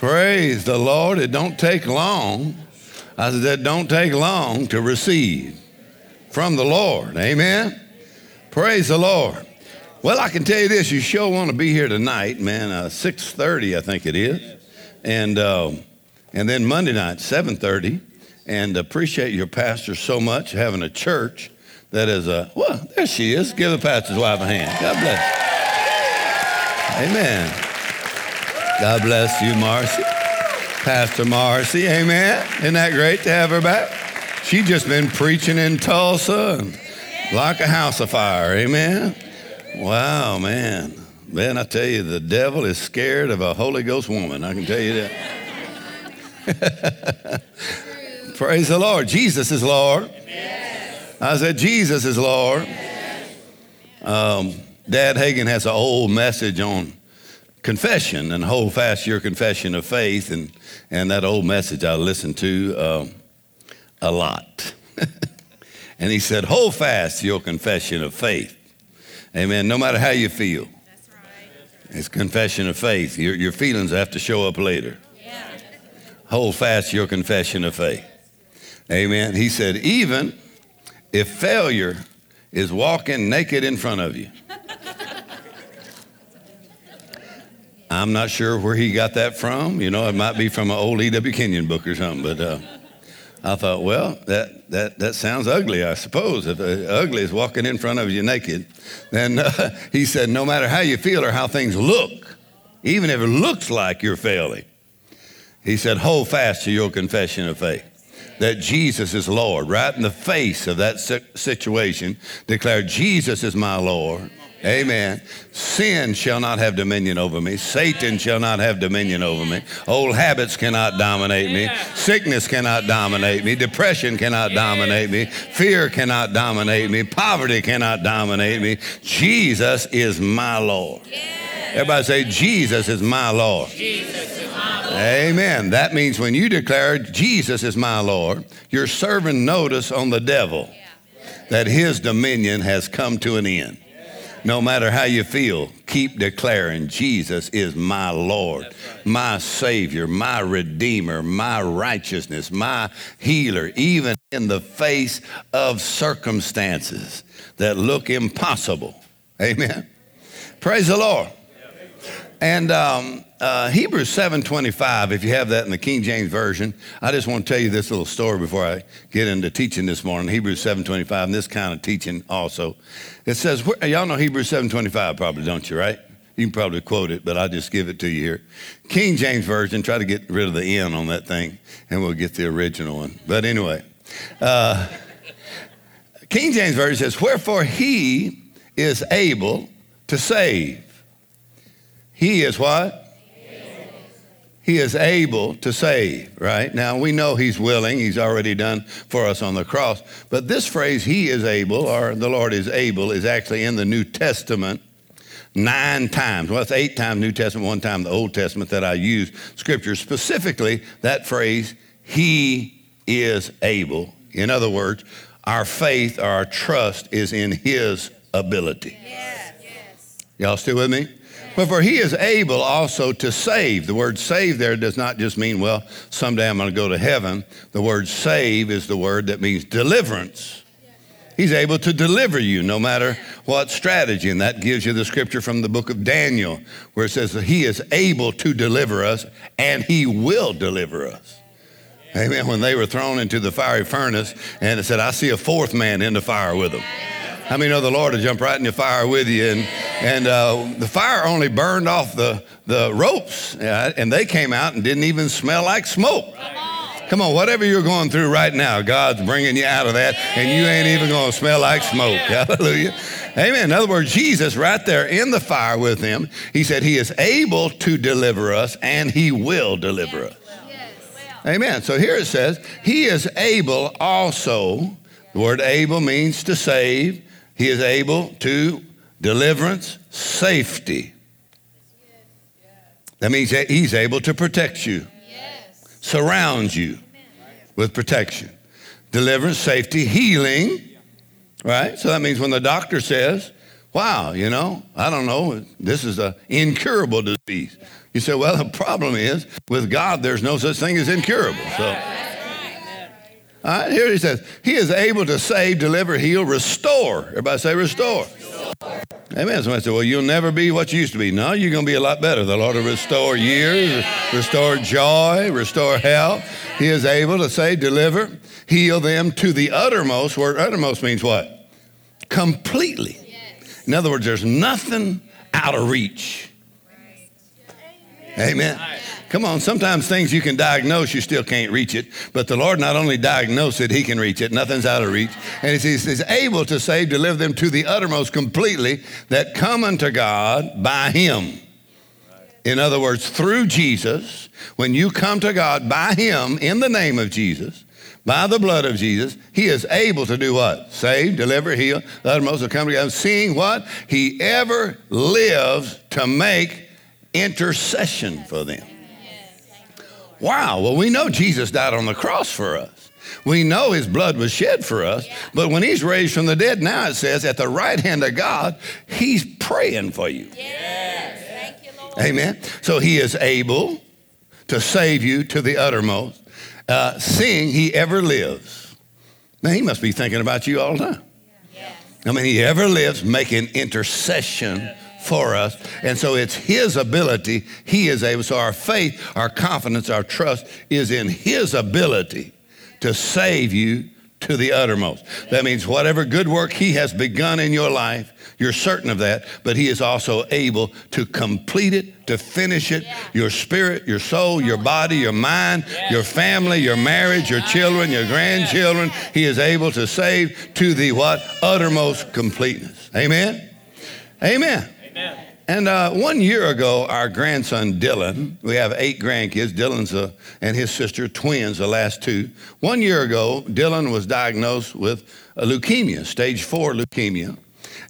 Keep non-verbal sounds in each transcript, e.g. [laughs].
Praise the Lord. It don't take long. I said, that don't take long to receive from the Lord. Amen. Praise the Lord. Well, I can tell you this: you sure want to be here tonight, man. Uh, Six thirty, I think it is, and uh, and then Monday night, seven thirty. And appreciate your pastor so much having a church that is a well. There she is. Give the pastor's wife a hand. God bless. Amen. God bless you, Marcy. Pastor Marcy. Amen. Isn't that great to have her back? She just been preaching in Tulsa like a house of fire. Amen. Wow, man. Man, I tell you, the devil is scared of a Holy Ghost woman. I can tell you that. [laughs] Praise the Lord. Jesus is Lord. I said, Jesus is Lord. Um, Dad Hagin has an old message on confession and hold fast your confession of faith. And, and that old message I listened to um, a lot. [laughs] and he said, hold fast your confession of faith. Amen. No matter how you feel. That's right. It's confession of faith. Your, your feelings have to show up later. Yeah. Hold fast your confession of faith. Amen. He said, even if failure is walking naked in front of you. I'm not sure where he got that from. You know, it might be from an old E.W. Kenyon book or something, but. Uh, I thought, well, that, that, that sounds ugly, I suppose. If uh, ugly is walking in front of you naked, then uh, [laughs] he said, no matter how you feel or how things look, even if it looks like you're failing, he said, hold fast to your confession of faith that Jesus is Lord. Right in the face of that situation, declare, Jesus is my Lord. Amen. Sin shall not have dominion over me. Satan shall not have dominion over me. Old habits cannot dominate me. Sickness cannot dominate me. Depression cannot dominate me. Fear cannot dominate me. Poverty cannot dominate me. Jesus is my Lord. Everybody say, Jesus is my Lord. Amen. That means when you declare Jesus is my Lord, you're serving notice on the devil that his dominion has come to an end. No matter how you feel, keep declaring Jesus is my Lord, my Savior, my Redeemer, my righteousness, my healer, even in the face of circumstances that look impossible. Amen. Praise the Lord. And um, uh, Hebrews 7:25, if you have that in the King James Version, I just want to tell you this little story before I get into teaching this morning. Hebrews 7:25, and this kind of teaching also. It says, y'all know Hebrews 7:25, probably don't you? Right? You can probably quote it, but I'll just give it to you here. King James Version, try to get rid of the N on that thing, and we'll get the original one. But anyway, uh, King James Version says, Wherefore he is able to save he is what? He is able to save, right? Now we know he's willing, he's already done for us on the cross. But this phrase, he is able, or the Lord is able, is actually in the New Testament nine times. Well, it's eight times New Testament, one time the Old Testament that I use scripture. Specifically, that phrase, he is able. In other words, our faith, our trust is in his ability. Yes. Y'all still with me? But for he is able also to save. The word save there does not just mean, well, someday I'm going to go to heaven. The word save is the word that means deliverance. He's able to deliver you no matter what strategy. And that gives you the scripture from the book of Daniel where it says that he is able to deliver us and he will deliver us. Amen. When they were thrown into the fiery furnace and it said, I see a fourth man in the fire with them. How many know the Lord will jump right in the fire with you? And, and uh, the fire only burned off the, the ropes, and they came out and didn't even smell like smoke. Come on, whatever you're going through right now, God's bringing you out of that, and you ain't even going to smell like smoke. [laughs] Hallelujah. Amen. In other words, Jesus, right there in the fire with him, he said, He is able to deliver us, and He will deliver us. Amen. So here it says, He is able also. The word able means to save. He is able to deliverance, safety. That means that he's able to protect you, yes. you with protection. Deliverance, safety, healing, right? So that means when the doctor says, wow, you know, I don't know, this is an incurable disease. You say, well, the problem is with God, there's no such thing as incurable. So, all right, here he says, He is able to save, deliver, heal, restore. Everybody say restore. restore. Amen. Somebody said, Well, you'll never be what you used to be. No, you're going to be a lot better. The Lord will restore years, restore joy, restore health. He is able to save, deliver, heal them to the uttermost. Where uttermost means what? Completely. In other words, there's nothing out of reach. Amen. Come on, sometimes things you can diagnose, you still can't reach it. But the Lord not only diagnosed it, He can reach it. Nothing's out of reach. And He's, he's able to save, deliver them to the uttermost completely that come unto God by Him. In other words, through Jesus, when you come to God by Him in the name of Jesus, by the blood of Jesus, He is able to do what? Save, deliver, heal, the uttermost will come together. Seeing what? He ever lives to make intercession for them. Wow, well, we know Jesus died on the cross for us. We know his blood was shed for us. But when he's raised from the dead, now it says at the right hand of God, he's praying for you. Yes. You, Amen. So he is able to save you to the uttermost, uh, seeing he ever lives. Man, he must be thinking about you all the time. Yes. I mean, he ever lives making intercession for us. And so it's His ability. He is able. So our faith, our confidence, our trust is in His ability to save you to the uttermost. That means whatever good work He has begun in your life, you're certain of that, but He is also able to complete it, to finish it. Your spirit, your soul, your body, your mind, your family, your marriage, your children, your grandchildren. He is able to save to the what? Uttermost completeness. Amen? Amen. And uh, one year ago, our grandson Dylan, we have eight grandkids, Dylan's a, and his sister, twins, the last two. One year ago, Dylan was diagnosed with leukemia, stage four leukemia.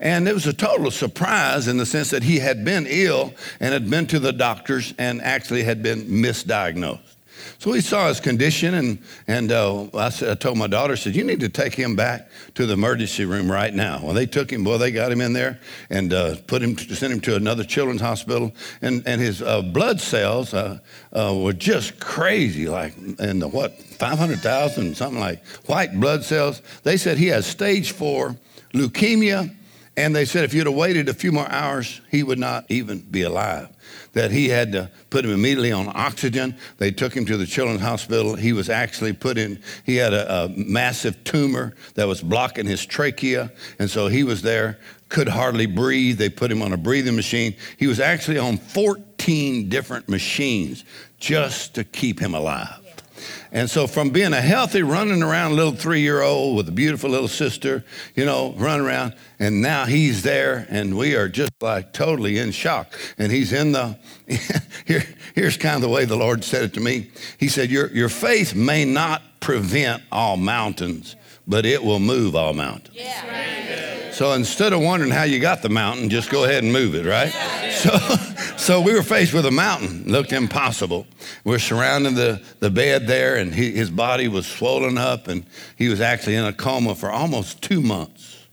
And it was a total surprise in the sense that he had been ill and had been to the doctors and actually had been misdiagnosed. So we saw his condition, and, and uh, I, said, I told my daughter, I said, you need to take him back to the emergency room right now. Well, they took him, boy, they got him in there and uh, put him, to, sent him to another children's hospital, and, and his uh, blood cells uh, uh, were just crazy, like, in the what, 500,000, something like white blood cells. They said he has stage four leukemia, and they said if you'd have waited a few more hours, he would not even be alive that he had to put him immediately on oxygen. They took him to the children's hospital. He was actually put in, he had a, a massive tumor that was blocking his trachea. And so he was there, could hardly breathe. They put him on a breathing machine. He was actually on 14 different machines just to keep him alive. And so, from being a healthy, running around little three year old with a beautiful little sister, you know, running around, and now he's there, and we are just like totally in shock. And he's in the, [laughs] here, here's kind of the way the Lord said it to me. He said, Your, your faith may not prevent all mountains, but it will move all mountains. Yeah. So instead of wondering how you got the mountain, just go ahead and move it, right? So, [laughs] so we were faced with a mountain, looked impossible. We're surrounding the, the bed there, and he, his body was swollen up, and he was actually in a coma for almost two months.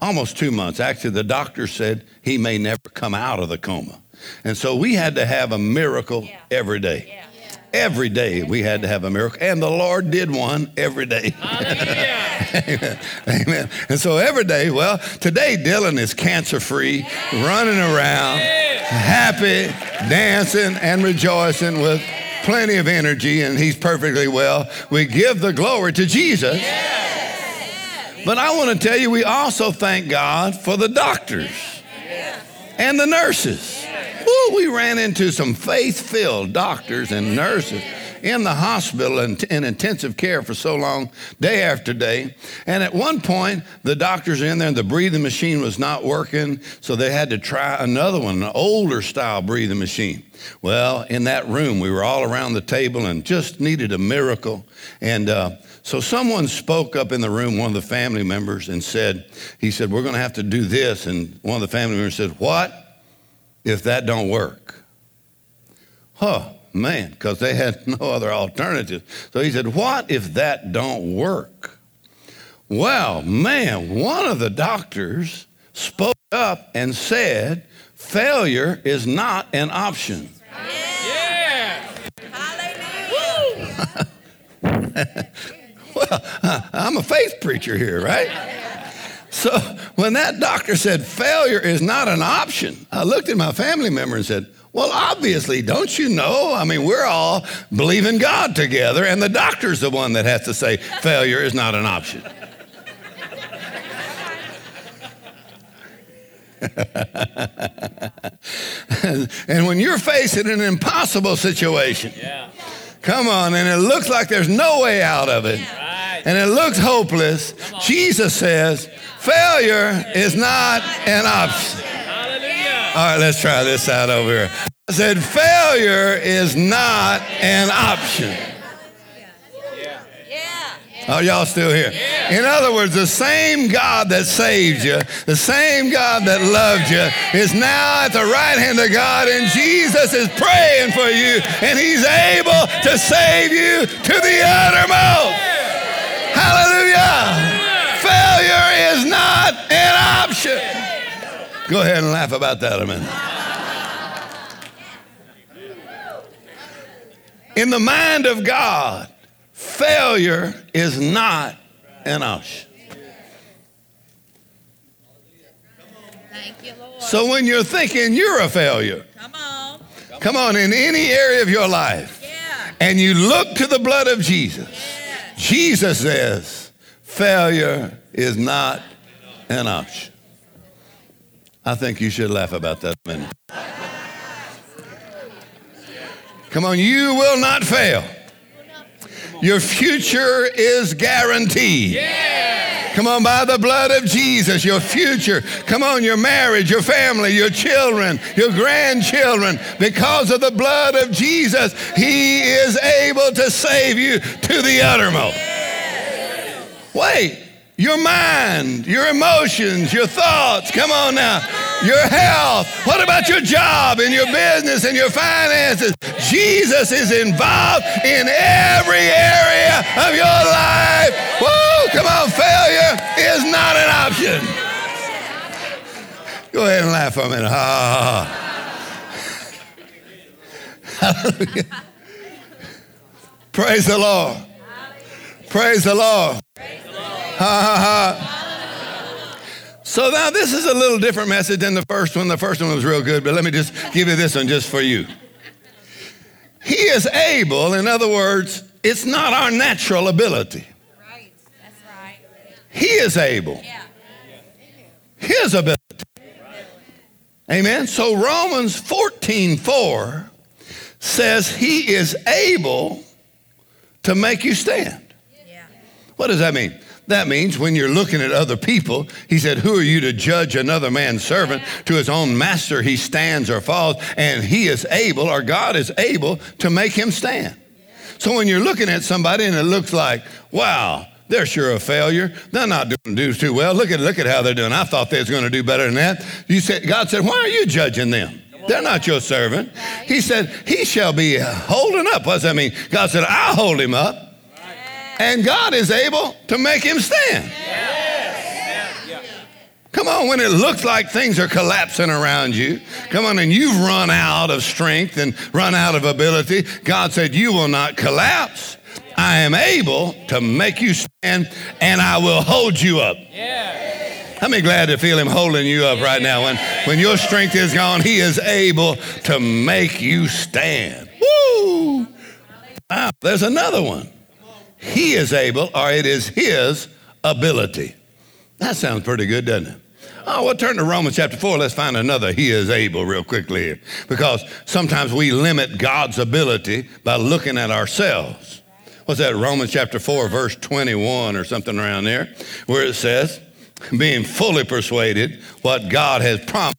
Almost two months. Actually, the doctor said he may never come out of the coma. And so we had to have a miracle every day. Every day we had to have a miracle, and the Lord did one every day. Amen. [laughs] Amen. And so every day, well, today Dylan is cancer free, running around, happy, dancing, and rejoicing with plenty of energy, and he's perfectly well. We give the glory to Jesus. But I want to tell you, we also thank God for the doctors and the nurses Woo, we ran into some faith filled doctors and nurses in the hospital in intensive care for so long, day after day. And at one point, the doctors in there, and the breathing machine was not working, so they had to try another one, an older style breathing machine. Well, in that room, we were all around the table and just needed a miracle. And uh, so someone spoke up in the room, one of the family members, and said, he said, we're going to have to do this. And one of the family members said, what if that don't work? Huh, man, because they had [laughs] no other alternative. So he said, what if that don't work? Well, man, one of the doctors spoke up and said, failure is not an option. Yeah. yeah. Hallelujah. [laughs] [laughs] a faith preacher here, right? So when that doctor said failure is not an option, I looked at my family member and said, well, obviously, don't you know? I mean, we're all believing God together, and the doctor's the one that has to say failure is not an option. [laughs] and when you're facing an impossible situation, yeah. come on, and it looks like there's no way out of it, right. And it looks hopeless, Jesus says, failure is not an option. All right, let's try this out over here. I said, failure is not an option. Are y'all still here? In other words, the same God that saved you, the same God that loved you, is now at the right hand of God, and Jesus is praying for you, and He's able to save you to the uttermost. Hallelujah. Failure is not an option. Go ahead and laugh about that a minute. In the mind of God, failure is not an option. So when you're thinking you're a failure, come on, come on in any area of your life, yeah. and you look to the blood of Jesus, yeah. Jesus says failure is not an option. I think you should laugh about that a minute. Come on, you will not fail. Your future is guaranteed. Yeah. Come on, by the blood of Jesus, your future. Come on, your marriage, your family, your children, your grandchildren. Because of the blood of Jesus, He is able to save you to the uttermost. Wait your mind, your emotions, your thoughts. Come on now. Your health. What about your job and your business and your finances? Jesus is involved in every area of your life. Whoa, come on. Is not an option. Go ahead and laugh a minute. Ah. [laughs] Praise the Lord. Praise the Lord. Ha ha ha. So now this is a little different message than the first one. The first one was real good, but let me just give you this one just for you. He is able, in other words, it's not our natural ability. Right. That's right. He is able. Yeah. His ability. Amen. So Romans 14, 4 says he is able to make you stand. Yeah. What does that mean? That means when you're looking at other people, he said, Who are you to judge another man's servant? To his own master he stands or falls, and he is able, or God is able, to make him stand. So when you're looking at somebody and it looks like, wow, they're sure a failure. They're not doing do too well. Look at look at how they're doing. I thought they was going to do better than that. You said God said, why are you judging them? They're not your servant. He said, he shall be holding up. What does that mean? God said, I'll hold him up and God is able to make him stand. Come on, when it looks like things are collapsing around you, come on, and you've run out of strength and run out of ability, God said, You will not collapse. I am able to make you stand and I will hold you up. Yeah. How many glad to feel him holding you up right now? When, when your strength is gone, he is able to make you stand. Woo! Wow, there's another one. He is able, or it is his ability. That sounds pretty good, doesn't it? Oh, well, turn to Romans chapter 4. Let's find another he is able real quickly here. Because sometimes we limit God's ability by looking at ourselves. What's that? Romans chapter 4, verse 21 or something around there, where it says, being fully persuaded what God has promised.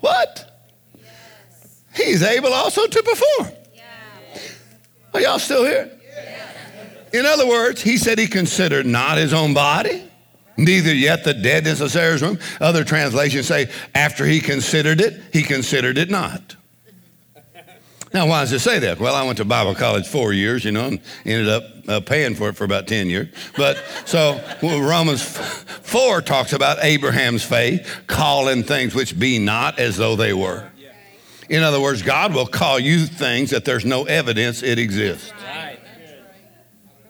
What? He's able also to perform. Are y'all still here? In other words, he said he considered not his own body, neither yet the deadness of Sarah's womb. Other translations say, after he considered it, he considered it not. Now, why does it say that? Well, I went to Bible college four years, you know, and ended up uh, paying for it for about 10 years. But so well, Romans 4 talks about Abraham's faith, calling things which be not as though they were. In other words, God will call you things that there's no evidence it exists. Right.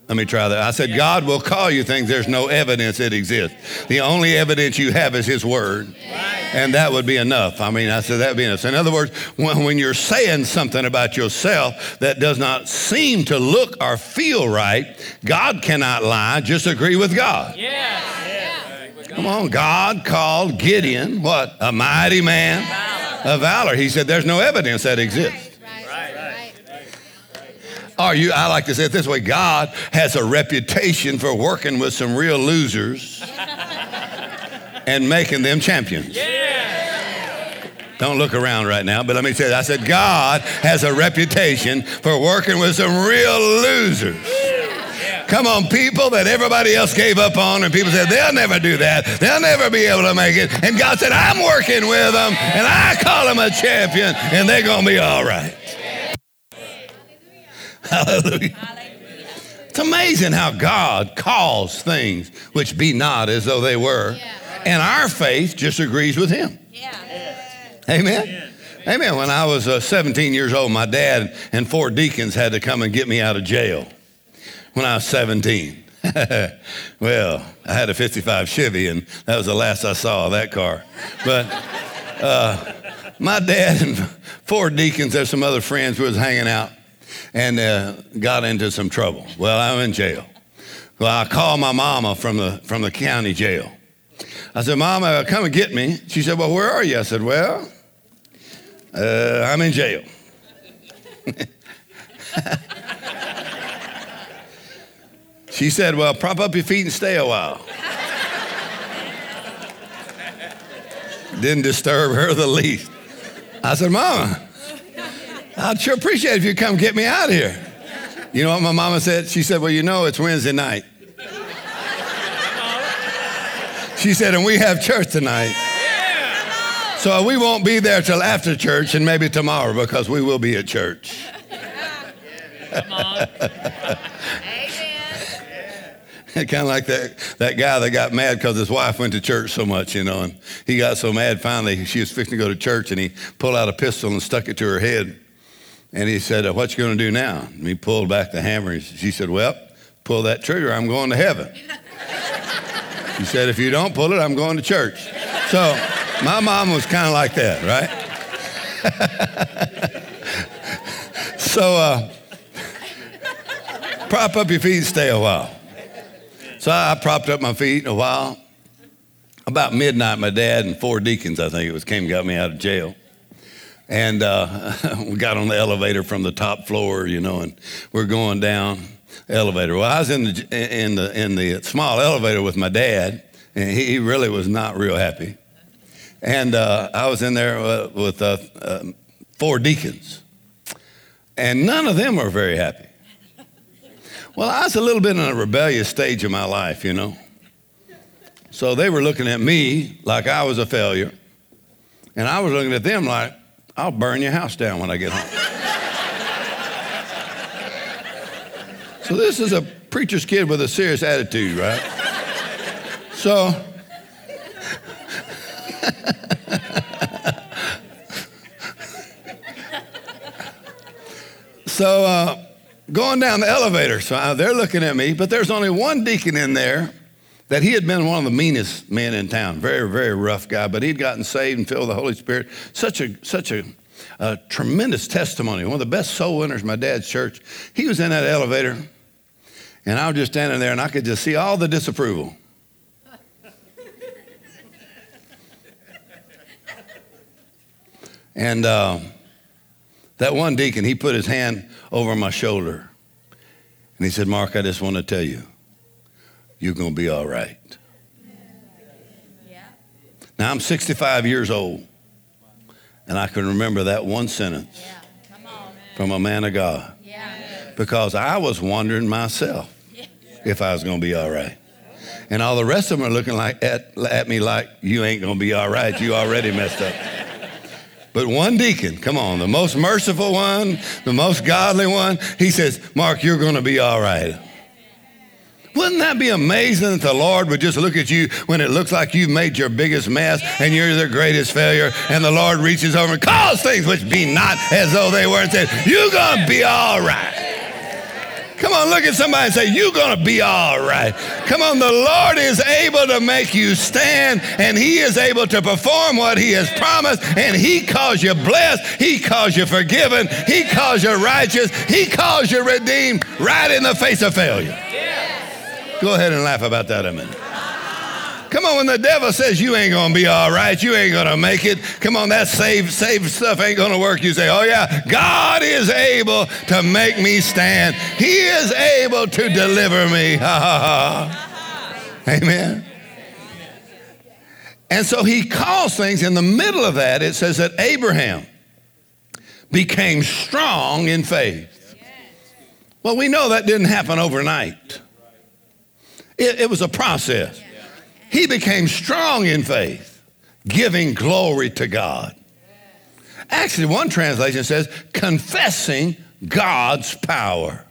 Let me try that. I said, God will call you things there's no evidence it exists. The only evidence you have is His Word. And that would be enough. I mean, I said that would be enough. So in other words, when, when you're saying something about yourself that does not seem to look or feel right, God cannot lie. Just agree with God. Yeah. Come on, God called Gideon what? A mighty man of valor. He said there's no evidence that exists. Are you, I like to say it this way God has a reputation for working with some real losers [laughs] and making them champions. Don't look around right now, but let me tell you, I said, God has a reputation for working with some real losers. Come on, people that everybody else gave up on, and people said, they'll never do that. They'll never be able to make it. And God said, I'm working with them, and I call them a champion, and they're going to be all right. Hallelujah. It's amazing how God calls things which be not as though they were. And our faith just agrees with Him. Amen. Amen. When I was uh, 17 years old, my dad and four deacons had to come and get me out of jail when I was 17. [laughs] well, I had a 55 Chevy, and that was the last I saw of that car. But uh, my dad and four deacons, and some other friends was hanging out, and uh, got into some trouble. Well, I'm in jail. Well, I called my mama from the, from the county jail. I said, Mama, come and get me. She said, Well, where are you? I said, Well, uh, I'm in jail. she said, Well, prop up your feet and stay a while. Didn't disturb her the least. I said, Mama, I'd sure appreciate if you come get me out of here. You know what my mama said? She said, Well, you know, it's Wednesday night. She said, And we have church tonight. So we won't be there till after church and maybe tomorrow because we will be at church. Come on. [laughs] kind of like that, that guy that got mad because his wife went to church so much, you know, and he got so mad finally she was fixing to go to church and he pulled out a pistol and stuck it to her head. And he said, What you going to do now? And he pulled back the hammer. And she said, Well, pull that trigger. I'm going to heaven. [laughs] He said, If you don't pull it, I'm going to church. So my mom was kind of like that, right? [laughs] so uh, prop up your feet and stay a while. So I propped up my feet a while. About midnight, my dad and four deacons, I think it was, came and got me out of jail. And uh, [laughs] we got on the elevator from the top floor, you know, and we're going down elevator. Well, I was in the, in the, in the small elevator with my dad, and he really was not real happy. And uh, I was in there uh, with uh, uh, four deacons, and none of them were very happy. Well, I was a little bit in a rebellious stage of my life, you know. So they were looking at me like I was a failure, and I was looking at them like, I'll burn your house down when I get home. so this is a preacher's kid with a serious attitude, right? So [laughs] so uh, going down the elevator, so uh, they're looking at me, but there's only one deacon in there that he had been one of the meanest men in town. Very, very rough guy, but he'd gotten saved and filled with the Holy Spirit. Such a, such a, a tremendous testimony. One of the best soul winners in my dad's church. He was in that elevator, and I was just standing there, and I could just see all the disapproval. And uh, that one deacon, he put his hand over my shoulder, and he said, Mark, I just want to tell you you're going to be all right. Yeah. Now, I'm 65 years old, and I can remember that one sentence yeah. on, from a man of God yeah. because I was wondering myself if I was going to be all right. And all the rest of them are looking like at, at me like, you ain't going to be all right. You already messed up. But one deacon, come on, the most merciful one, the most godly one, he says, Mark, you're going to be all right. Wouldn't that be amazing that the Lord would just look at you when it looks like you've made your biggest mess and you're the greatest failure, and the Lord reaches over and calls things which be not as though they were and says, You're going to be all right. On, look at somebody and say, You're going to be all right. Come on, the Lord is able to make you stand, and He is able to perform what He has promised, and He calls you blessed, He calls you forgiven, He calls you righteous, He calls you redeemed right in the face of failure. Go ahead and laugh about that a minute. Come on, when the devil says you ain't gonna be all right, you ain't gonna make it. Come on, that save, save stuff ain't gonna work. You say, oh yeah, God is able to make me stand. He is able to deliver me. [laughs] Amen. And so he calls things in the middle of that, it says that Abraham became strong in faith. Well, we know that didn't happen overnight. It, it was a process. He became strong in faith, giving glory to God. Actually, one translation says, confessing God's power.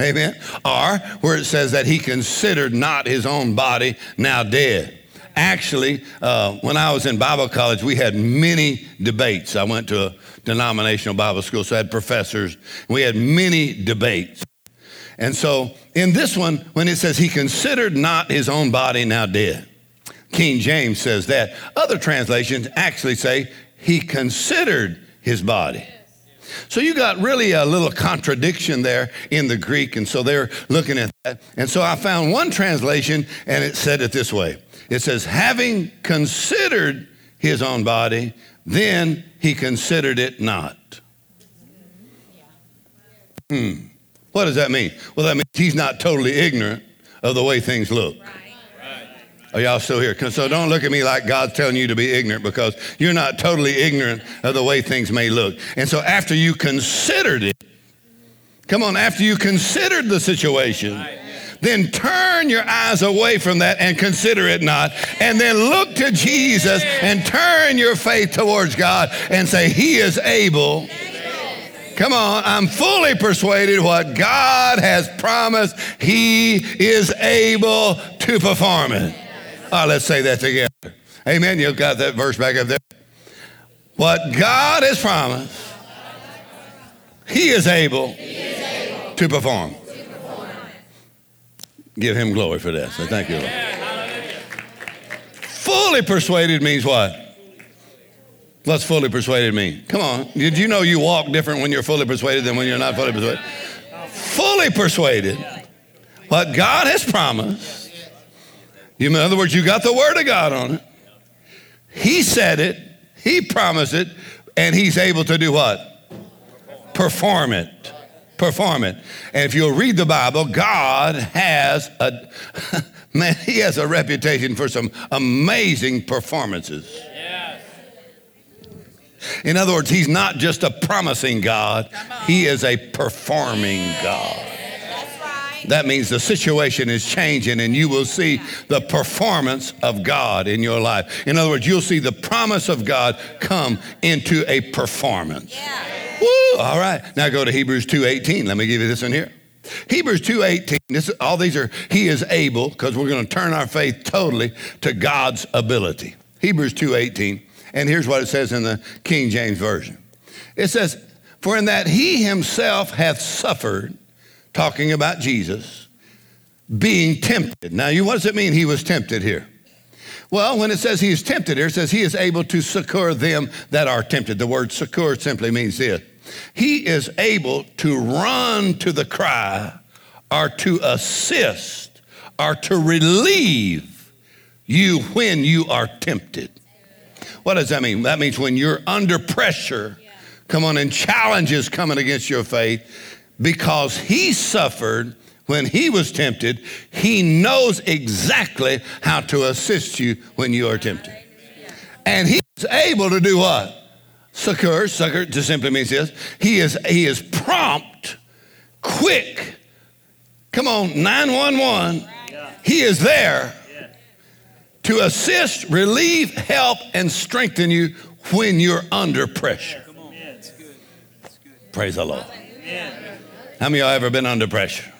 Amen. Or where it says that he considered not his own body now dead. Actually, uh, when I was in Bible college, we had many debates. I went to a denominational Bible school, so I had professors. We had many debates. And so in this one, when it says he considered not his own body now dead, King James says that. Other translations actually say he considered his body. So you got really a little contradiction there in the Greek, and so they're looking at that. And so I found one translation, and it said it this way it says, having considered his own body, then he considered it not. Hmm. What does that mean? Well, that means he's not totally ignorant of the way things look. Are y'all still here? So don't look at me like God's telling you to be ignorant because you're not totally ignorant of the way things may look. And so after you considered it, come on, after you considered the situation, then turn your eyes away from that and consider it not. And then look to Jesus and turn your faith towards God and say, He is able. Come on, I'm fully persuaded what God has promised, He is able to perform it. All right, let's say that together. Amen. You've got that verse back up there. What God has promised, He is able, to, perform. Give Him glory for that. So thank you, Lord. Fully persuaded means what? What's fully persuaded mean? Come on. Did you know you walk different when you're fully persuaded than when you're not fully persuaded? Fully persuaded. What God has promised. you—in other words, you got the word of God on it. He said it, He promised it, and He's able to do what? Perform it. Perform it. And if you'll read the Bible, God has a [laughs] man, He has a reputation for some amazing performances. In other words, he's not just a promising God, he is a performing God. That means the situation is changing and you will see the performance of God in your life. In other words, you'll see the promise of God come into a performance. Woo! All right. Now go to Hebrews 2.18. Let me give you this one here. Hebrews 2.18, this, all these are, he is able, because we're going to turn our faith totally to God's ability. Hebrews 2.18. And here's what it says in the King James Version it says, For in that he himself hath suffered, talking about Jesus, being tempted. Now, you, what does it mean he was tempted here? Well, when it says he is tempted here, it says he is able to succor them that are tempted. The word succor simply means this. He is able to run to the cry or to assist or to relieve you when you are tempted. What does that mean? That means when you're under pressure, yeah. come on, and challenges coming against your faith, because he suffered when he was tempted, he knows exactly how to assist you when you are tempted. And he's able to do what? Succor, succor just simply means this. He is, he is prompt, quick. Come on, 911. He is there to assist, relieve, help, and strengthen you when you're under pressure. Praise the Lord. How many of y'all ever been under pressure?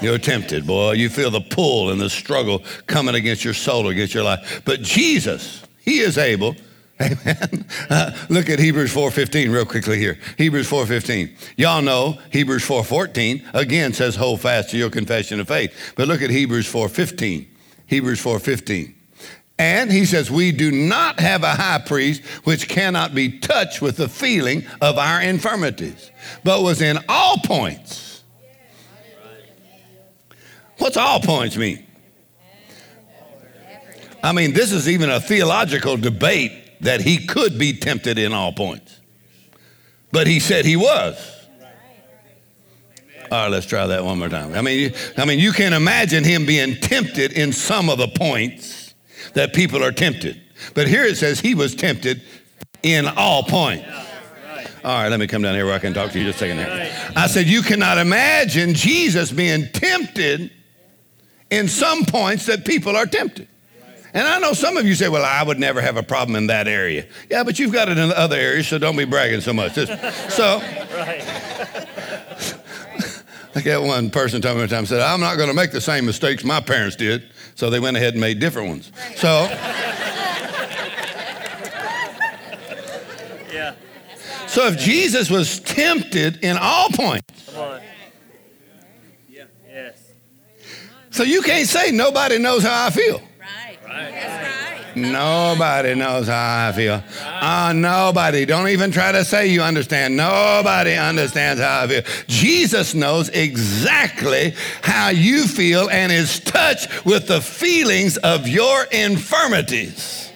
You're tempted, boy. You feel the pull and the struggle coming against your soul, against your life. But Jesus, He is able [laughs] Amen. Uh, look at Hebrews 4:15 real quickly here. Hebrews 4:15. Y'all know Hebrews 4:14 again says hold fast to your confession of faith. But look at Hebrews 4:15. Hebrews 4:15. And he says we do not have a high priest which cannot be touched with the feeling of our infirmities, but was in all points. What's all points mean? I mean, this is even a theological debate that he could be tempted in all points. But he said he was. All right, let's try that one more time. I mean, you, I mean, you can imagine him being tempted in some of the points that people are tempted. But here it says he was tempted in all points. All right, let me come down here where I can talk to you just a second. Here. I said, you cannot imagine Jesus being tempted in some points that people are tempted. And I know some of you say, well, I would never have a problem in that area. Yeah, but you've got it in other areas, so don't be bragging so much. so, [laughs] I got one person told me one time, said, I'm not going to make the same mistakes my parents did. So they went ahead and made different ones. So, [laughs] yeah. So if Jesus was tempted in all points, yeah. Yes. So you can't say nobody knows how I feel. Nobody knows how I feel. Uh, nobody. Don't even try to say you understand. Nobody understands how I feel. Jesus knows exactly how you feel and is touched with the feelings of your infirmities.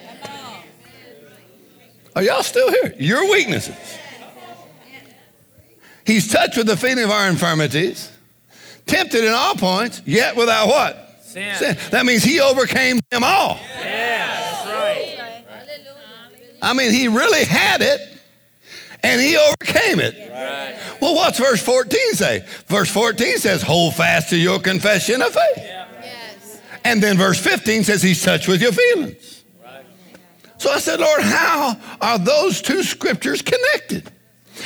Are y'all still here? Your weaknesses. He's touched with the feeling of our infirmities, tempted in all points, yet without what? Sin. Sin. That means he overcame them all. Yeah. I mean, he really had it and he overcame it. Right. Well, what's verse 14 say? Verse 14 says, Hold fast to your confession of faith. Yeah. Yes. And then verse 15 says, He's touched with your feelings. Right. So I said, Lord, how are those two scriptures connected?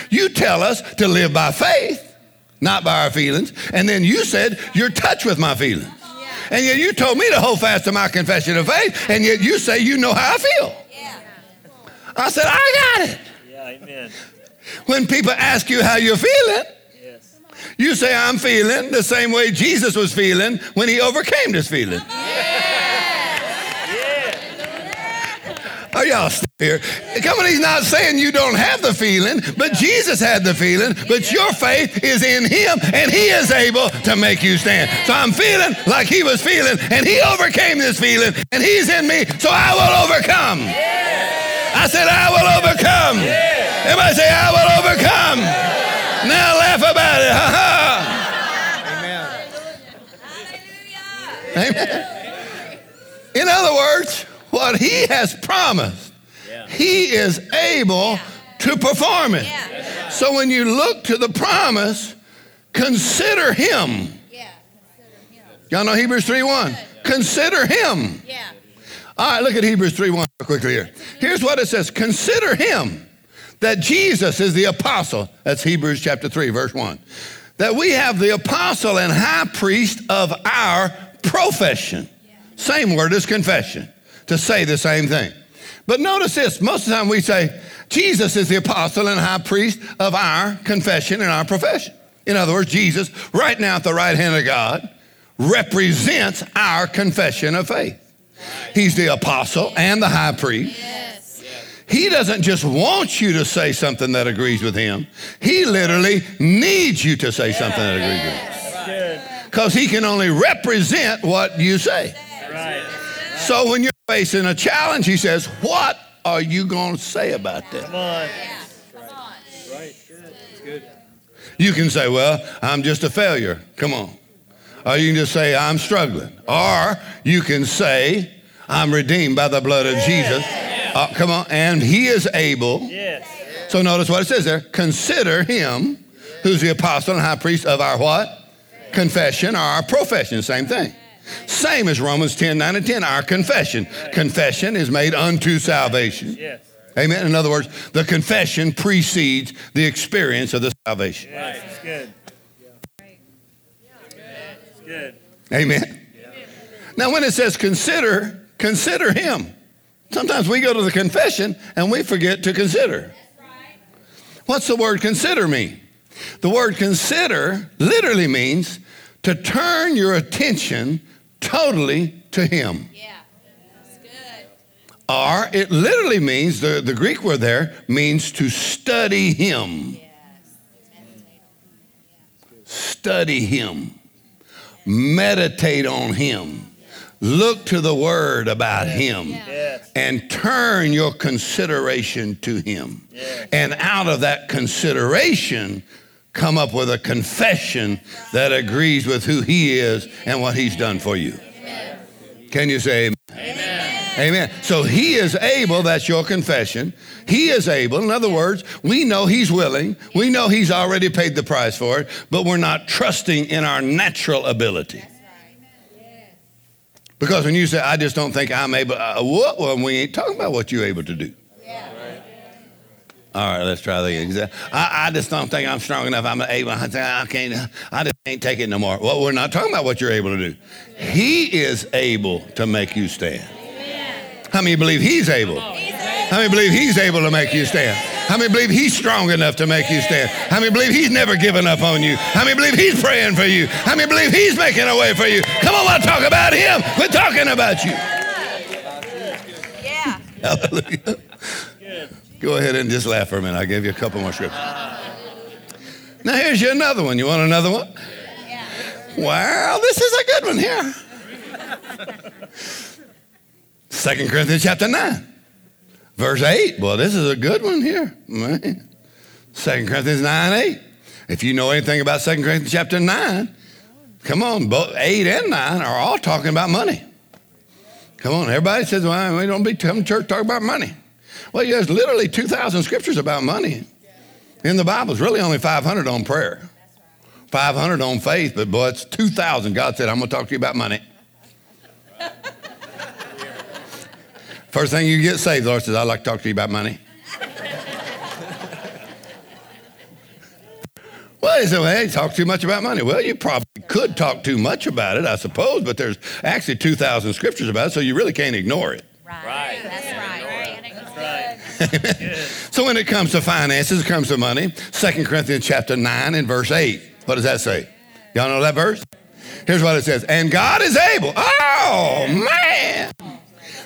You tell us to live by faith, not by our feelings. And then you said, You're touched with my feelings. Yeah. And yet you told me to hold fast to my confession of faith, and yet you say you know how I feel. I said, I got it. Yeah, amen. When people ask you how you're feeling, yes. you say, I'm feeling the same way Jesus was feeling when he overcame this feeling. Yeah. Are y'all still here? Come on, he's not saying you don't have the feeling, but Jesus had the feeling, but your faith is in him and he is able to make you stand. So I'm feeling like he was feeling and he overcame this feeling and he's in me, so I will overcome. Yeah. I said, I will overcome. Yeah. Everybody say, I will overcome. Yeah. Now laugh about it. [laughs] Ha ha. Amen. Amen. In other words, what he has promised, yeah. he is able to perform it. So when you look to the promise, consider him. Y'all know Hebrews 3 1. Consider him. All right, look at Hebrews 3 1 quickly here. Here's what it says Consider him that Jesus is the apostle. That's Hebrews chapter 3, verse 1. That we have the apostle and high priest of our profession. Same word as confession, to say the same thing. But notice this most of the time we say, Jesus is the apostle and high priest of our confession and our profession. In other words, Jesus, right now at the right hand of God, represents our confession of faith. He's the apostle and the high priest. He doesn't just want you to say something that agrees with him. He literally needs you to say something that agrees with him. Because he can only represent what you say. So when you're facing a challenge, he says, What are you going to say about that? Come on. Right. Good. You can say, Well, I'm just a failure. Come on. Or you can just say, I'm struggling. Or you can say, I'm redeemed by the blood of Jesus. Uh, come on. And he is able. So notice what it says there. Consider him who's the apostle and high priest of our what? Confession or our profession. Same thing. Same as Romans 10, 9 and 10, our confession. Confession is made unto salvation. Amen. In other words, the confession precedes the experience of the salvation. Yes, good. Good. Amen. Now, when it says consider, consider him. Sometimes we go to the confession and we forget to consider. What's the word consider mean? The word consider literally means to turn your attention totally to Him. Yeah, that's good. Or it literally means, the, the Greek word there means to study Him. Yes. Study Him. Meditate on Him. Look to the Word about Him. And turn your consideration to him. And out of that consideration, come up with a confession that agrees with who he is and what he's done for you. Can you say amen? Amen. Amen. So he is able, that's your confession. He is able. In other words, we know he's willing. We know he's already paid the price for it, but we're not trusting in our natural ability. Because when you say, I just don't think I'm able, uh, what? Well, we ain't talking about what you're able to do. All right, let's try that again. I, I just don't think I'm strong enough. I'm able. I, I can't. I just can't take it no more. Well, we're not talking about what you're able to do. He is able to make you stand. How many believe He's able? How many believe He's able to make you stand? How many believe He's strong enough to make you stand? How many believe He's never given up on you? How many believe He's praying for you? How many believe He's making a way for you? Come on, let's talk about Him. We're talking about you. Yeah. Hallelujah. Go ahead and just laugh for a minute. I gave you a couple more scriptures. Now, here's you another one. You want another one? Yeah. Well, this is a good one here. Second Corinthians chapter 9, verse 8. Well, this is a good one here. Man. 2 Corinthians 9, 8. If you know anything about Second Corinthians chapter 9, come on, both 8 and 9 are all talking about money. Come on, everybody says, well, we don't be coming to church talk about money. Well, there's literally 2,000 scriptures about money in the Bible. It's really only 500 on prayer. 500 on faith, but boy, it's 2,000. God said, I'm going to talk to you about money. First thing you get saved, the Lord says, I'd like to talk to you about money. well, he said, well, hey, talk too much about money. Well, you probably could talk too much about it, I suppose, but there's actually 2,000 scriptures about it, so you really can't ignore it. Right. Right. That's right. That's [laughs] right. So when it comes to finances, it comes to money, 2 Corinthians chapter 9 and verse 8. What does that say? Y'all know that verse? Here's what it says. And God is able. Oh, man.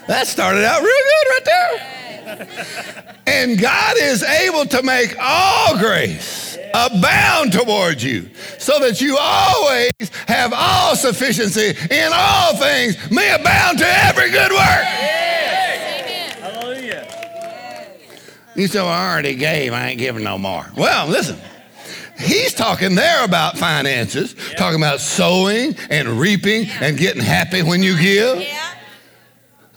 That started out real good right there. And God is able to make all grace abound towards you, so that you always have all sufficiency in all things, may abound to every good work. Hallelujah. You say, well, I already gave. I ain't giving no more. Well, listen. He's talking there about finances, talking about sowing and reaping and getting happy when you give. Yeah.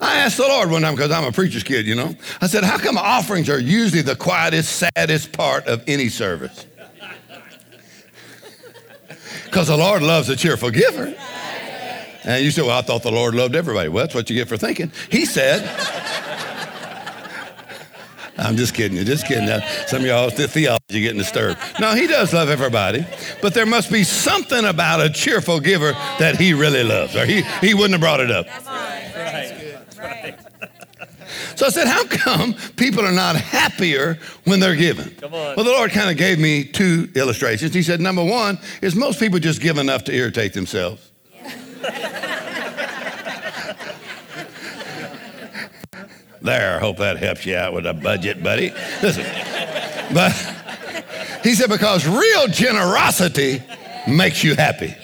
I asked the Lord one time because I'm a preacher's kid, you know. I said, How come offerings are usually the quietest, saddest part of any service? [laughs] Because the Lord loves a cheerful giver. And you say, Well, I thought the Lord loved everybody. Well, that's what you get for thinking. He said, [laughs] I'm just kidding you, just kidding. Now, some of y'all, the theology getting disturbed. No, he does love everybody, but there must be something about a cheerful giver that he really loves, or he, he wouldn't have brought it up. So I said, How come people are not happier when they're given? Come on. Well, the Lord kind of gave me two illustrations. He said, Number one is most people just give enough to irritate themselves. [laughs] there, I hope that helps you out with a budget, buddy. Listen, but [laughs] he said, Because real generosity makes you happy.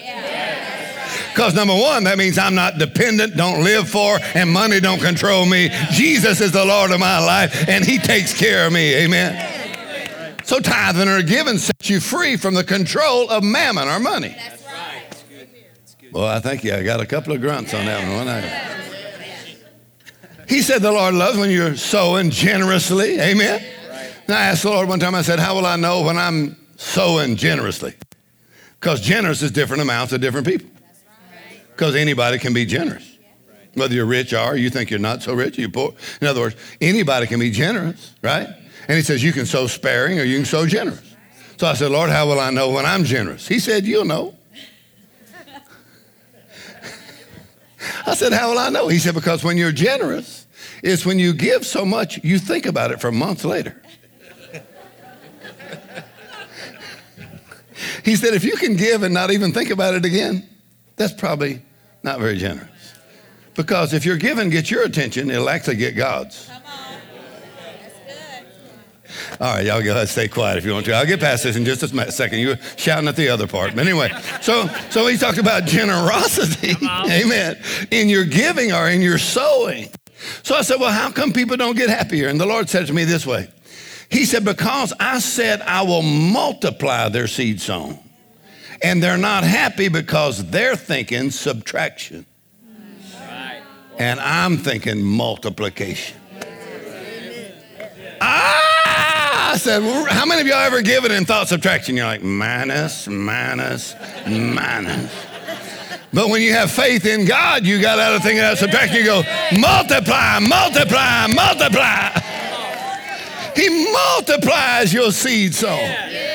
Because number one, that means I'm not dependent, don't live for, and money don't control me. Jesus is the Lord of my life, and He takes care of me. Amen. So tithing or giving sets you free from the control of mammon or money. Well, I think yeah, I got a couple of grunts on that one. I- He said the Lord loves when you're sowing generously. Amen. Now I asked the Lord one time, I said, How will I know when I'm sowing generously? Because generous is different amounts of different people. Because anybody can be generous. Whether you're rich or you think you're not so rich, you're poor. In other words, anybody can be generous, right? And he says you can sow sparing or you can sow generous. So I said, Lord, how will I know when I'm generous? He said, You'll know. [laughs] I said, How will I know? He said, Because when you're generous, it's when you give so much, you think about it for months later. [laughs] he said, if you can give and not even think about it again, that's probably not very generous. Because if your giving gets your attention, it'll actually get God's. Come on. That's good. All right, y'all go ahead, stay quiet if you want to. I'll get past this in just a second. You were shouting at the other part. But anyway, so so he talked about generosity, amen, in your giving or in your sowing. So I said, well, how come people don't get happier? And the Lord said to me this way. He said, because I said I will multiply their seed sown. And they're not happy because they're thinking subtraction. And I'm thinking multiplication. Ah, I said, how many of y'all ever given in thought subtraction? You're like, minus, minus, minus. But when you have faith in God, you got out of thinking about subtraction. You go, multiply, multiply, multiply. He multiplies your seed sown.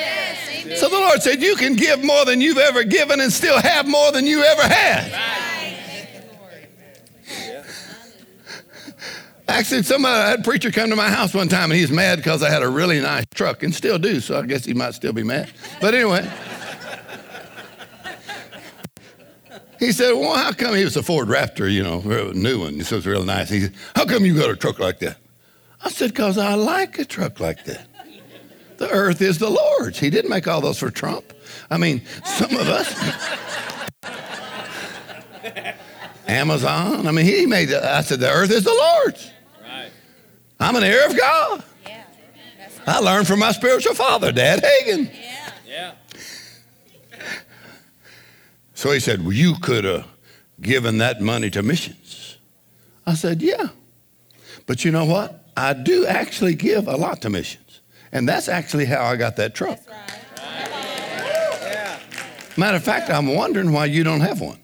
So the Lord said, You can give more than you've ever given and still have more than you ever had. Right. Actually, somebody, I had a preacher come to my house one time and he's mad because I had a really nice truck and still do, so I guess he might still be mad. But anyway, he said, Well, how come he was a Ford Raptor, you know, a new one? So it's really nice. He said, How come you got a truck like that? I said, Because I like a truck like that. The earth is the Lord's. He didn't make all those for Trump. I mean, some of us. [laughs] Amazon. I mean, he made it. I said, the earth is the Lord's. Right. I'm an heir of God. Yeah. That's I learned from my spiritual father, Dad Hagin. yeah. Yeah. So he said, well, you could have given that money to missions. I said, yeah. But you know what? I do actually give a lot to missions. And that's actually how I got that truck. Right. Yeah. Matter of fact, I'm wondering why you don't have one.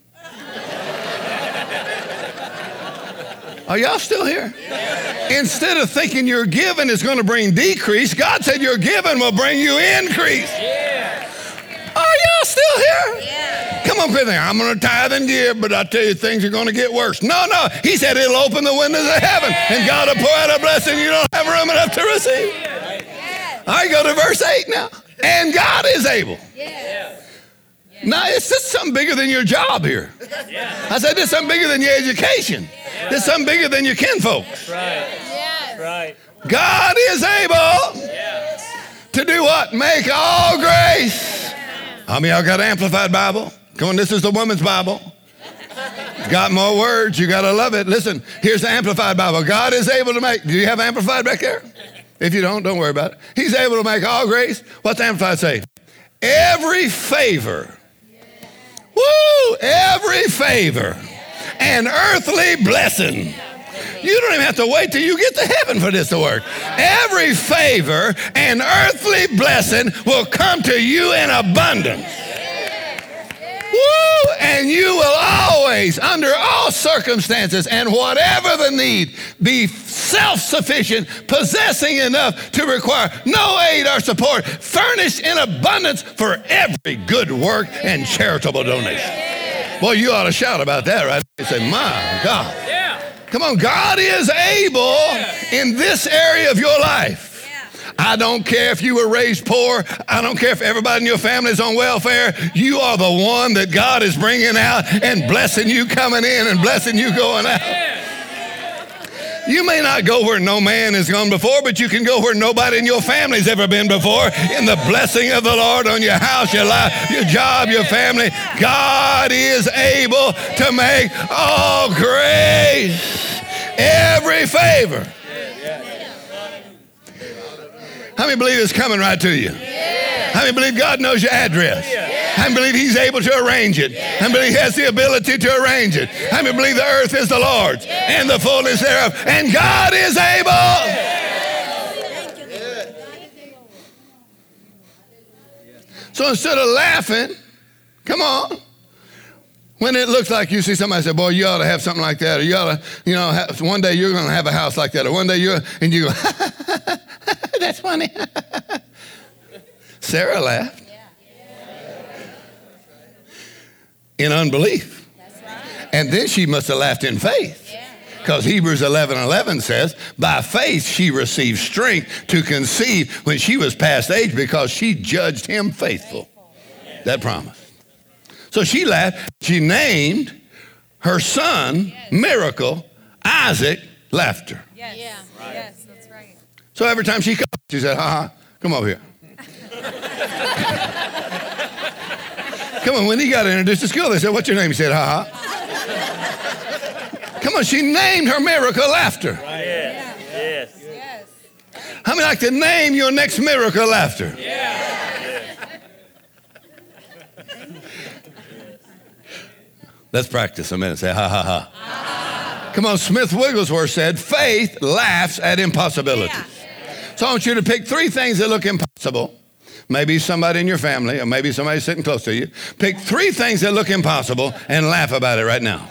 Are y'all still here? Instead of thinking your giving is going to bring decrease, God said your giving will bring you increase. Yeah. Are y'all still here? Yeah. Come on, quit I'm going to tithe and give, but I tell you, things are going to get worse. No, no. He said it'll open the windows of heaven, and God will pour out a blessing you don't have room enough to receive. Yes. All right, go to verse 8 now. And God is able. Yes. Now, it's just something bigger than your job here. Yeah. I said, this something bigger than your education. This is something bigger than your kinfolks. Right. Yes. Right. God is able Yeah. to do what? Make all grace. How many of y'all got an amplified Bible? Come on, this is the woman's Bible. Got more words. You got to love it. Listen, here's the amplified Bible. God is able to make. Do you have amplified back there? If you don't, don't worry about it. He's able to make all grace. What's the amplified say? Every favor. Woo! Every favor and earthly blessing. You don't even have to wait till you get to heaven for this to work. Every favor and earthly blessing will come to you in abundance. Woo! And you will always, under all circumstances and whatever the need, be self sufficient, possessing enough to require no aid or support, furnished in abundance for every good work and charitable donation. Boy, you ought to shout about that, right? You say, My God. Come on, God is able in this area of your life. I don't care if you were raised poor. I don't care if everybody in your family is on welfare. You are the one that God is bringing out and blessing you coming in and blessing you going out. You may not go where no man has gone before, but you can go where nobody in your family's ever been before. In the blessing of the Lord on your house, your life, your job, your family, God is able to make all grace, every favor. How many believe it's coming right to you? How many believe God knows your address? Many believe He's able to arrange it? I believe He has the ability to arrange it? I believe the earth is the Lord's and the fullness thereof? And God is able. So instead of laughing, come on. When it looks like you see somebody say, "Boy, you ought to have something like that," or you ought to, you know, have, one day you're going to have a house like that, or one day you're, and you go, [laughs] "That's funny." [laughs] Sarah laughed in unbelief, right. and then she must have laughed in faith. Because Hebrews 11 11 says, By faith she received strength to conceive when she was past age because she judged him faithful. That promise. So she laughed. She named her son, Miracle, Isaac, Laughter. Yeah. Yes, that's right. So every time she comes, she said, ha ha, come over here. [laughs] come on, when he got introduced to school, they said, what's your name? He said, ha ha. come on, she named her miracle laughter. Yes. Yes. Yes. How many like to name your next miracle laughter? Let's practice a minute. Say ha ha ha. Come on, Smith Wigglesworth said, faith laughs at impossibilities. So I want you to pick three things that look impossible. Maybe somebody in your family, or maybe somebody sitting close to you. Pick three things that look impossible and laugh about it right now.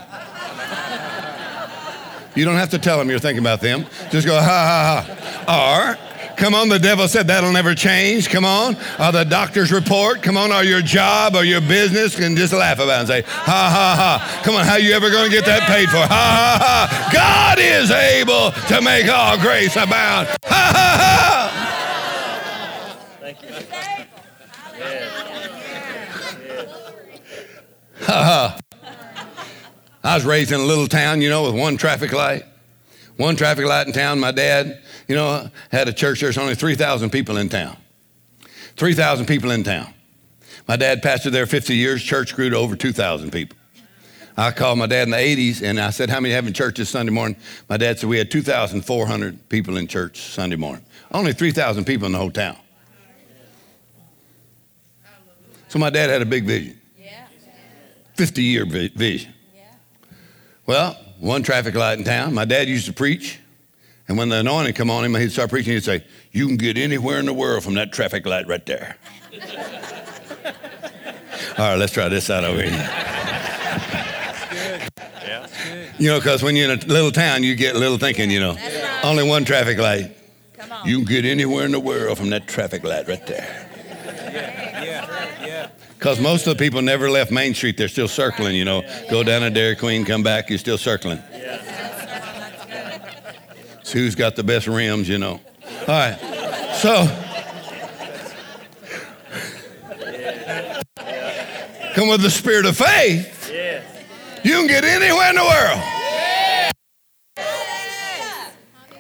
You don't have to tell them you're thinking about them. Just go ha ha ha. Or, come on, the devil said that'll never change. Come on. Or the doctor's report. Come on. Or your job or your business. And just laugh about it and say ha ha ha. Come on, how you ever going to get that paid for? Ha ha ha. God is able to make all grace abound. Ha ha ha. Thank you. [laughs] I was raised in a little town, you know, with one traffic light. One traffic light in town. My dad, you know, had a church. There's only 3,000 people in town. 3,000 people in town. My dad pastored there 50 years. Church grew to over 2,000 people. I called my dad in the 80s and I said, How many have in church this Sunday morning? My dad said, We had 2,400 people in church Sunday morning. Only 3,000 people in the whole town. So my dad had a big vision. 50 year vi- vision. Yeah. Well, one traffic light in town. My dad used to preach, and when the anointing come on him, he'd start preaching. He'd say, "You can get anywhere in the world from that traffic light right there." [laughs] All right, let's try this out over here. Yeah. You know, because when you're in a little town, you get a little thinking. You know, right. only one traffic light. Come on. You can get anywhere in the world from that traffic light right there. Because most of the people never left Main Street. They're still circling, you know. Go down to Dairy Queen, come back, you're still circling. So who's got the best rims, you know. All right. So, come with the spirit of faith. You can get anywhere in the world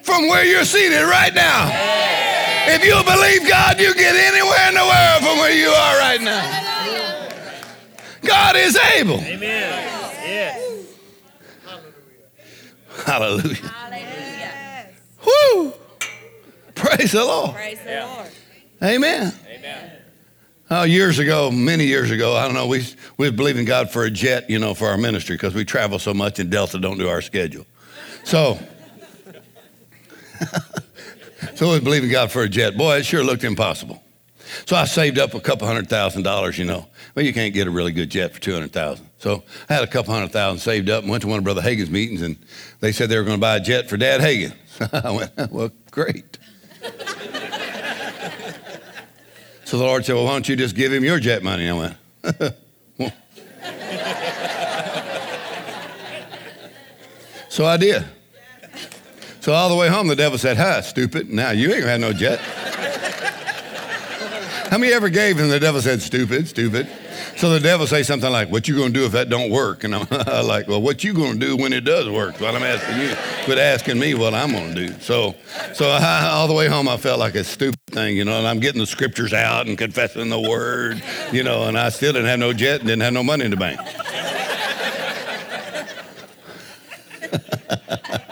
from where you're seated right now. If you believe God, you get anywhere in the world from where you are right now. God is able. Amen. Yes. Hallelujah. Hallelujah. Woo! Praise the Lord. Praise the Yeah. Lord. Amen. Amen. Oh, years ago, many years ago, I don't know, we, we was believing God for a jet, you know, for our ministry because we travel so much and Delta don't do our schedule. So, [laughs] so we was believing God for a jet. Boy, it sure looked impossible. So I saved up a couple hundred thousand dollars, you know. Well, you can't get a really good jet for 200,000. So I had a couple hundred thousand saved up and went to one of Brother Hagin's meetings and they said they were going to buy a jet for Dad Hagen. [laughs] I went, well, great. [laughs] So the Lord said, Well, why don't you just give him your jet money? And I went, "Well." [laughs] So I did. So all the way home, the devil said, Huh, stupid. Now you ain't gonna no jet. How many ever gave and the devil said, Stupid, stupid? So the devil say something like, What you gonna do if that don't work? And [laughs] I'm like, Well, what you gonna do when it does work? Well, I'm asking you. Quit asking me what I'm gonna do. So so I, [laughs] all the way home I felt like a stupid thing, you know, and I'm getting the scriptures out and confessing the word, you know, and I still didn't have no jet and didn't have no money in the bank. [laughs]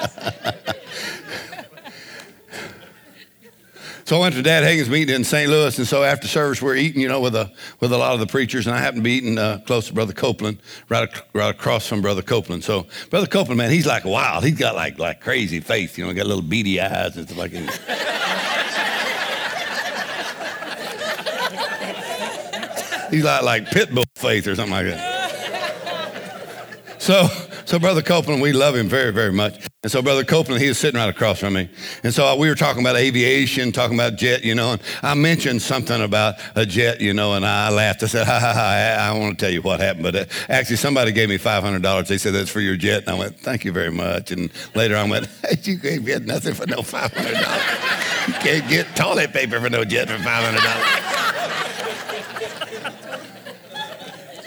So I went to Dad Hagin's meeting in St. Louis, and so after service we're eating, you know, with a with a lot of the preachers, and I happened to be eating uh, close to Brother Copeland, right, ac- right across from Brother Copeland. So Brother Copeland, man, he's like wild. He's got like like crazy faith, you know, got little beady eyes and stuff like that. [laughs] he's like like pit bull faith or something like that. So so Brother Copeland, we love him very very much. And so Brother Copeland, he was sitting right across from me. And so we were talking about aviation, talking about jet, you know, and I mentioned something about a jet, you know, and I laughed. I said, [laughs] ha, ha, ha, I, I want to tell you what happened. But uh, actually, somebody gave me $500. They said, that's for your jet. And I went, thank you very much. And later I went, hey, [laughs] you can't get nothing for no $500. you can't get toilet paper for no jet for $500.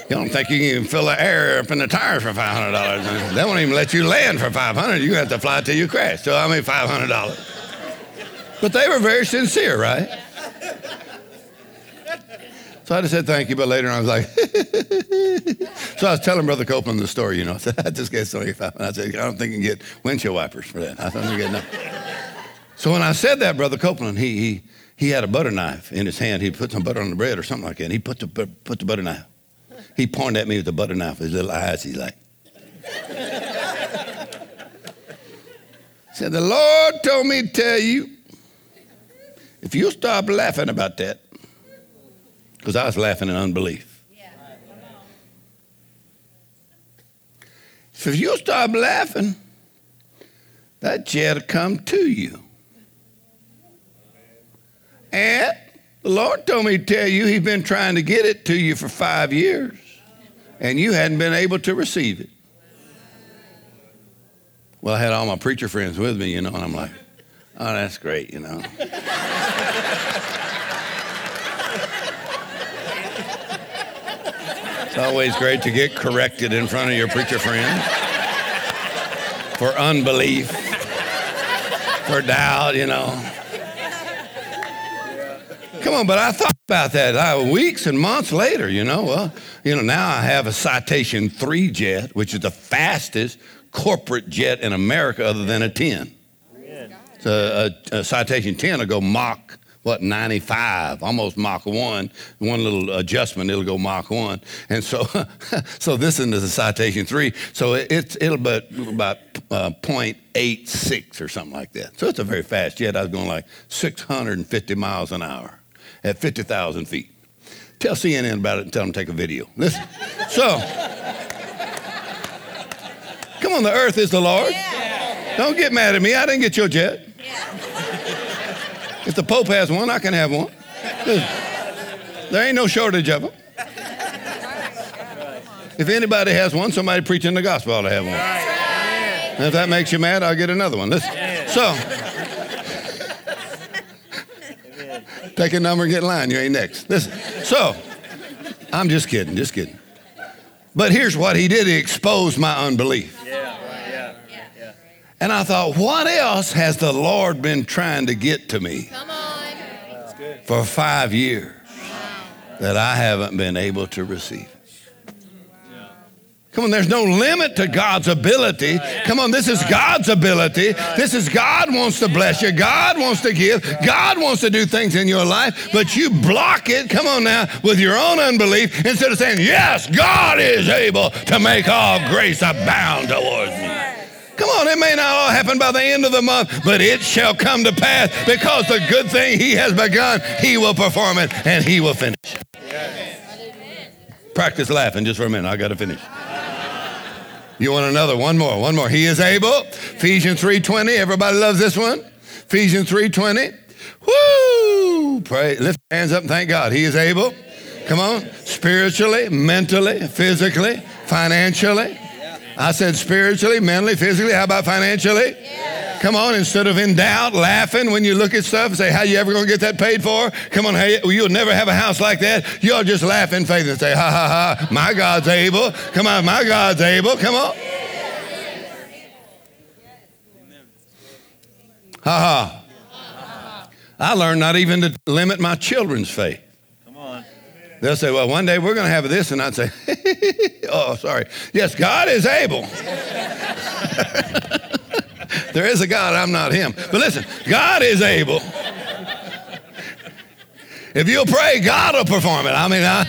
You don't think you can even fill the air up in the tires for five hundred dollars? They won't even let you land for five hundred. You have to fly till you crash. So I hundred dollars. But they were very sincere, right? So I just said thank you, but later on I was like, [laughs] so I was telling Brother Copeland the story, you know. I [laughs] said, I just get something. I said, I don't think you can get windshield wipers for that. I thought you get nothing. So when I said that, Brother Copeland, he, he, he had a butter knife in his hand. He put some butter on the bread or something like that. And he put the, put the butter knife he pointed at me with a butter knife, his little eyes. He's like, said, The Lord told me to tell you, if you stop laughing about that, because I was laughing in unbelief. So if you stop laughing, that jet'll come to you. And the Lord told me to tell you He's been trying to get it to you for five years and you hadn't been able to receive it. Well, I had all my preacher friends with me, you know, and I'm like, oh, that's great, you know. [laughs] it's always great to get corrected in front of your preacher friends for unbelief, for doubt, you know. Come on, but I thought about that I, weeks and months later, you know. Well, you know, now I have a Citation 3 jet, which is the fastest corporate jet in America other than a 10. So a, a, Citation 10 will go Mach, what, 95, almost Mach 1. One little adjustment, it'll go Mach 1. And so [laughs] so this is a Citation 3. So it, it's, it'll be about uh, 0.86 or something like that. So it's a very fast jet. I was going like 650 miles an hour at 50,000 feet. Tell CNN about it and tell them to take a video. Listen. So, come on, the earth is the Lord. Yeah. Don't get mad at me. I didn't get your jet. Yeah. If the Pope has one, I can have one. There ain't no shortage of them. If anybody has one, somebody preaching the gospel ought to have one. And if that makes you mad, I'll get another one. Listen. So, Take a number and get in line. You ain't next. Listen. So, I'm just kidding, just kidding. But here's what he did. He exposed my unbelief. Yeah, yeah, yeah. And I thought, what else has the Lord been trying to get to me for five years that I haven't been able to receive? Come on, there's no limit to God's ability. Come on, this is God's ability. This is God wants to bless you. God wants to give. God wants to do things in your life, but you block it, come on now, with your own unbelief instead of saying, Yes, God is able to make all grace abound towards me. Come on, it may not all happen by the end of the month, but it shall come to pass because the good thing He has begun, He will perform it and He will finish. Practice laughing just for a minute. I got to finish. You want another? One more, one more. He is able. Ephesians 3.20. Everybody loves this one. Ephesians 3.20. Woo! Pray. Lift your hands up and thank God. He is able. Come on. Spiritually, mentally, physically, financially. I said spiritually, mentally, physically. How about financially? Come on, instead of in doubt, laughing when you look at stuff and say, How you ever gonna get that paid for? Come on, hey, you'll never have a house like that. You'll just laugh in faith and say, Ha ha ha, my God's able. Come on, my God's able. Come on. Ha ha. I learned not even to limit my children's faith. They'll say, Well, one day we're going to have this. And I'd say, [laughs] Oh, sorry. Yes, God is able. [laughs] there is a God, I'm not him. But listen, God is able. If you'll pray, God will perform it. I mean, I,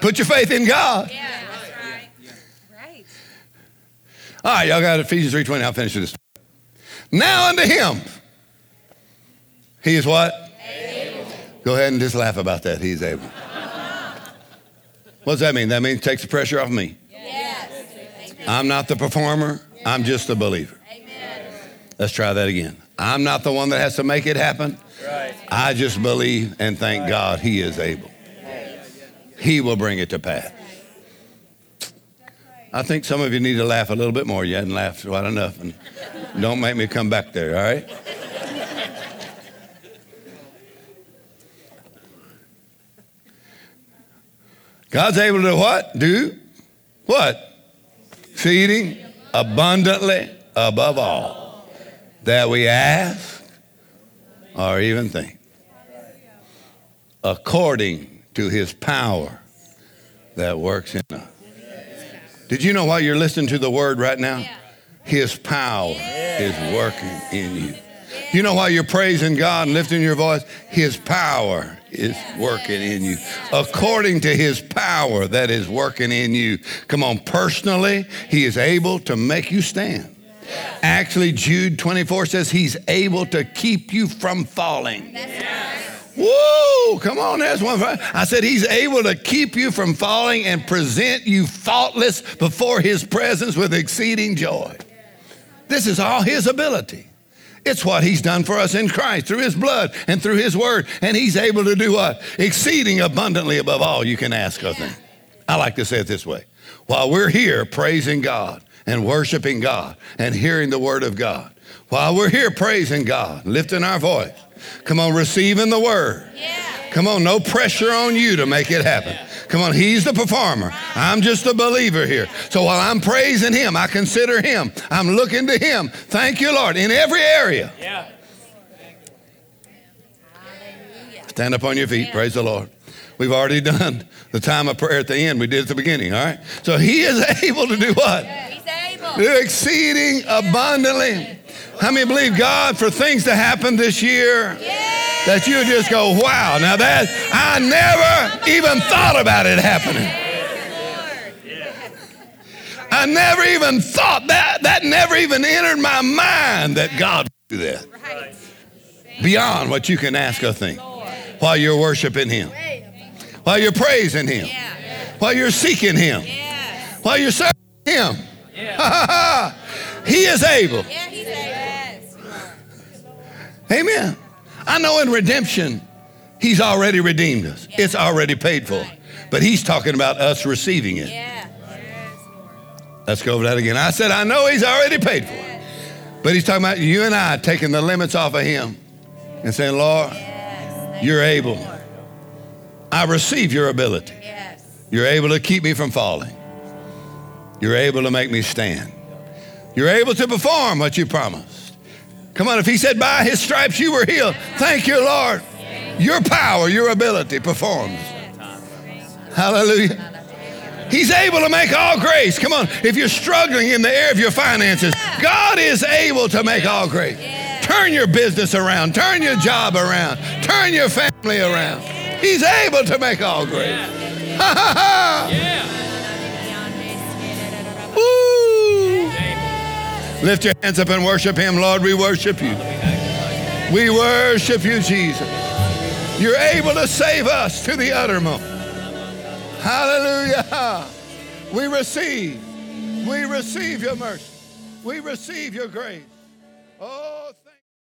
put your faith in God. Yeah, that's right. Right. All right, y'all got Ephesians 3.20. I'll finish this. Now unto him. He is what? Able. Go ahead and just laugh about that. He's able. What does that mean? That means it takes the pressure off me. Yes. I'm not the performer. I'm just a believer. Let's try that again. I'm not the one that has to make it happen. Right. I just believe and thank God He is able. He will bring it to pass. I think some of you need to laugh a little bit more. You hadn't laughed quite enough. And don't make me come back there, all right? God's able to what? Do what? Feeding abundantly above all that we ask or even think. According to his power that works in us. Did you know while you're listening to the word right now? His power is working in you. You know why you're praising God and lifting your voice? His power is working in you. According to his power that is working in you. Come on, personally, he is able to make you stand. Actually, Jude 24 says he's able to keep you from falling. Whoa, come on, that's one. I said he's able to keep you from falling and present you faultless before his presence with exceeding joy. This is all his ability. It's what he's done for us in Christ through his blood and through his word. And he's able to do what? Exceeding abundantly above all you can ask of him. I like to say it this way. While we're here praising God and worshiping God and hearing the word of God, while we're here praising God, lifting our voice, come on, receiving the word. Come on, no pressure on you to make it happen. Come on, he's the performer. I'm just a believer here. So while I'm praising him, I consider him. I'm looking to him. Thank you, Lord, in every area. Yeah. Stand up on your feet. Praise the Lord. We've already [laughs] done the time of prayer at the end. We did at the beginning, all right? So he is [laughs] able to do what? He's able. Do exceeding abundantly. How many believe God for things to happen this year? That you just go, wow. Now that, I never even thought about it happening. I never even thought that. That never even entered my mind that God would do that. Beyond what you can ask or think while you're worshiping Him, while you're praising Him, while you're seeking Him, while you're serving Him. [laughs] he is able. Yeah, he's able. Yes. Amen. I know in redemption, He's already redeemed us, it's already paid for. But He's talking about us receiving it. Yeah. Let's go over that again. I said, I know He's already paid for it. But He's talking about you and I taking the limits off of Him and saying, Lord, Yes. you're able. I receive your ability. Yes. You're able to keep me from falling. You're able to make me stand. You're able to perform what you promised. Come on, if he said, by his stripes you were healed, thank you, Lord. Your power, your ability performs. Hallelujah. He's able to make all grace. Come on, if you're struggling in the area of your finances, God is able to make all grace. Turn your business around, turn your job around, turn your family around. He's able to make all grace. [laughs] Ha ha ha! Lift your hands up and worship Him, Lord. We worship you. We worship you, Jesus. You're able to save us to the uttermost. Hallelujah. We receive. We receive your mercy. We receive your grace. Oh,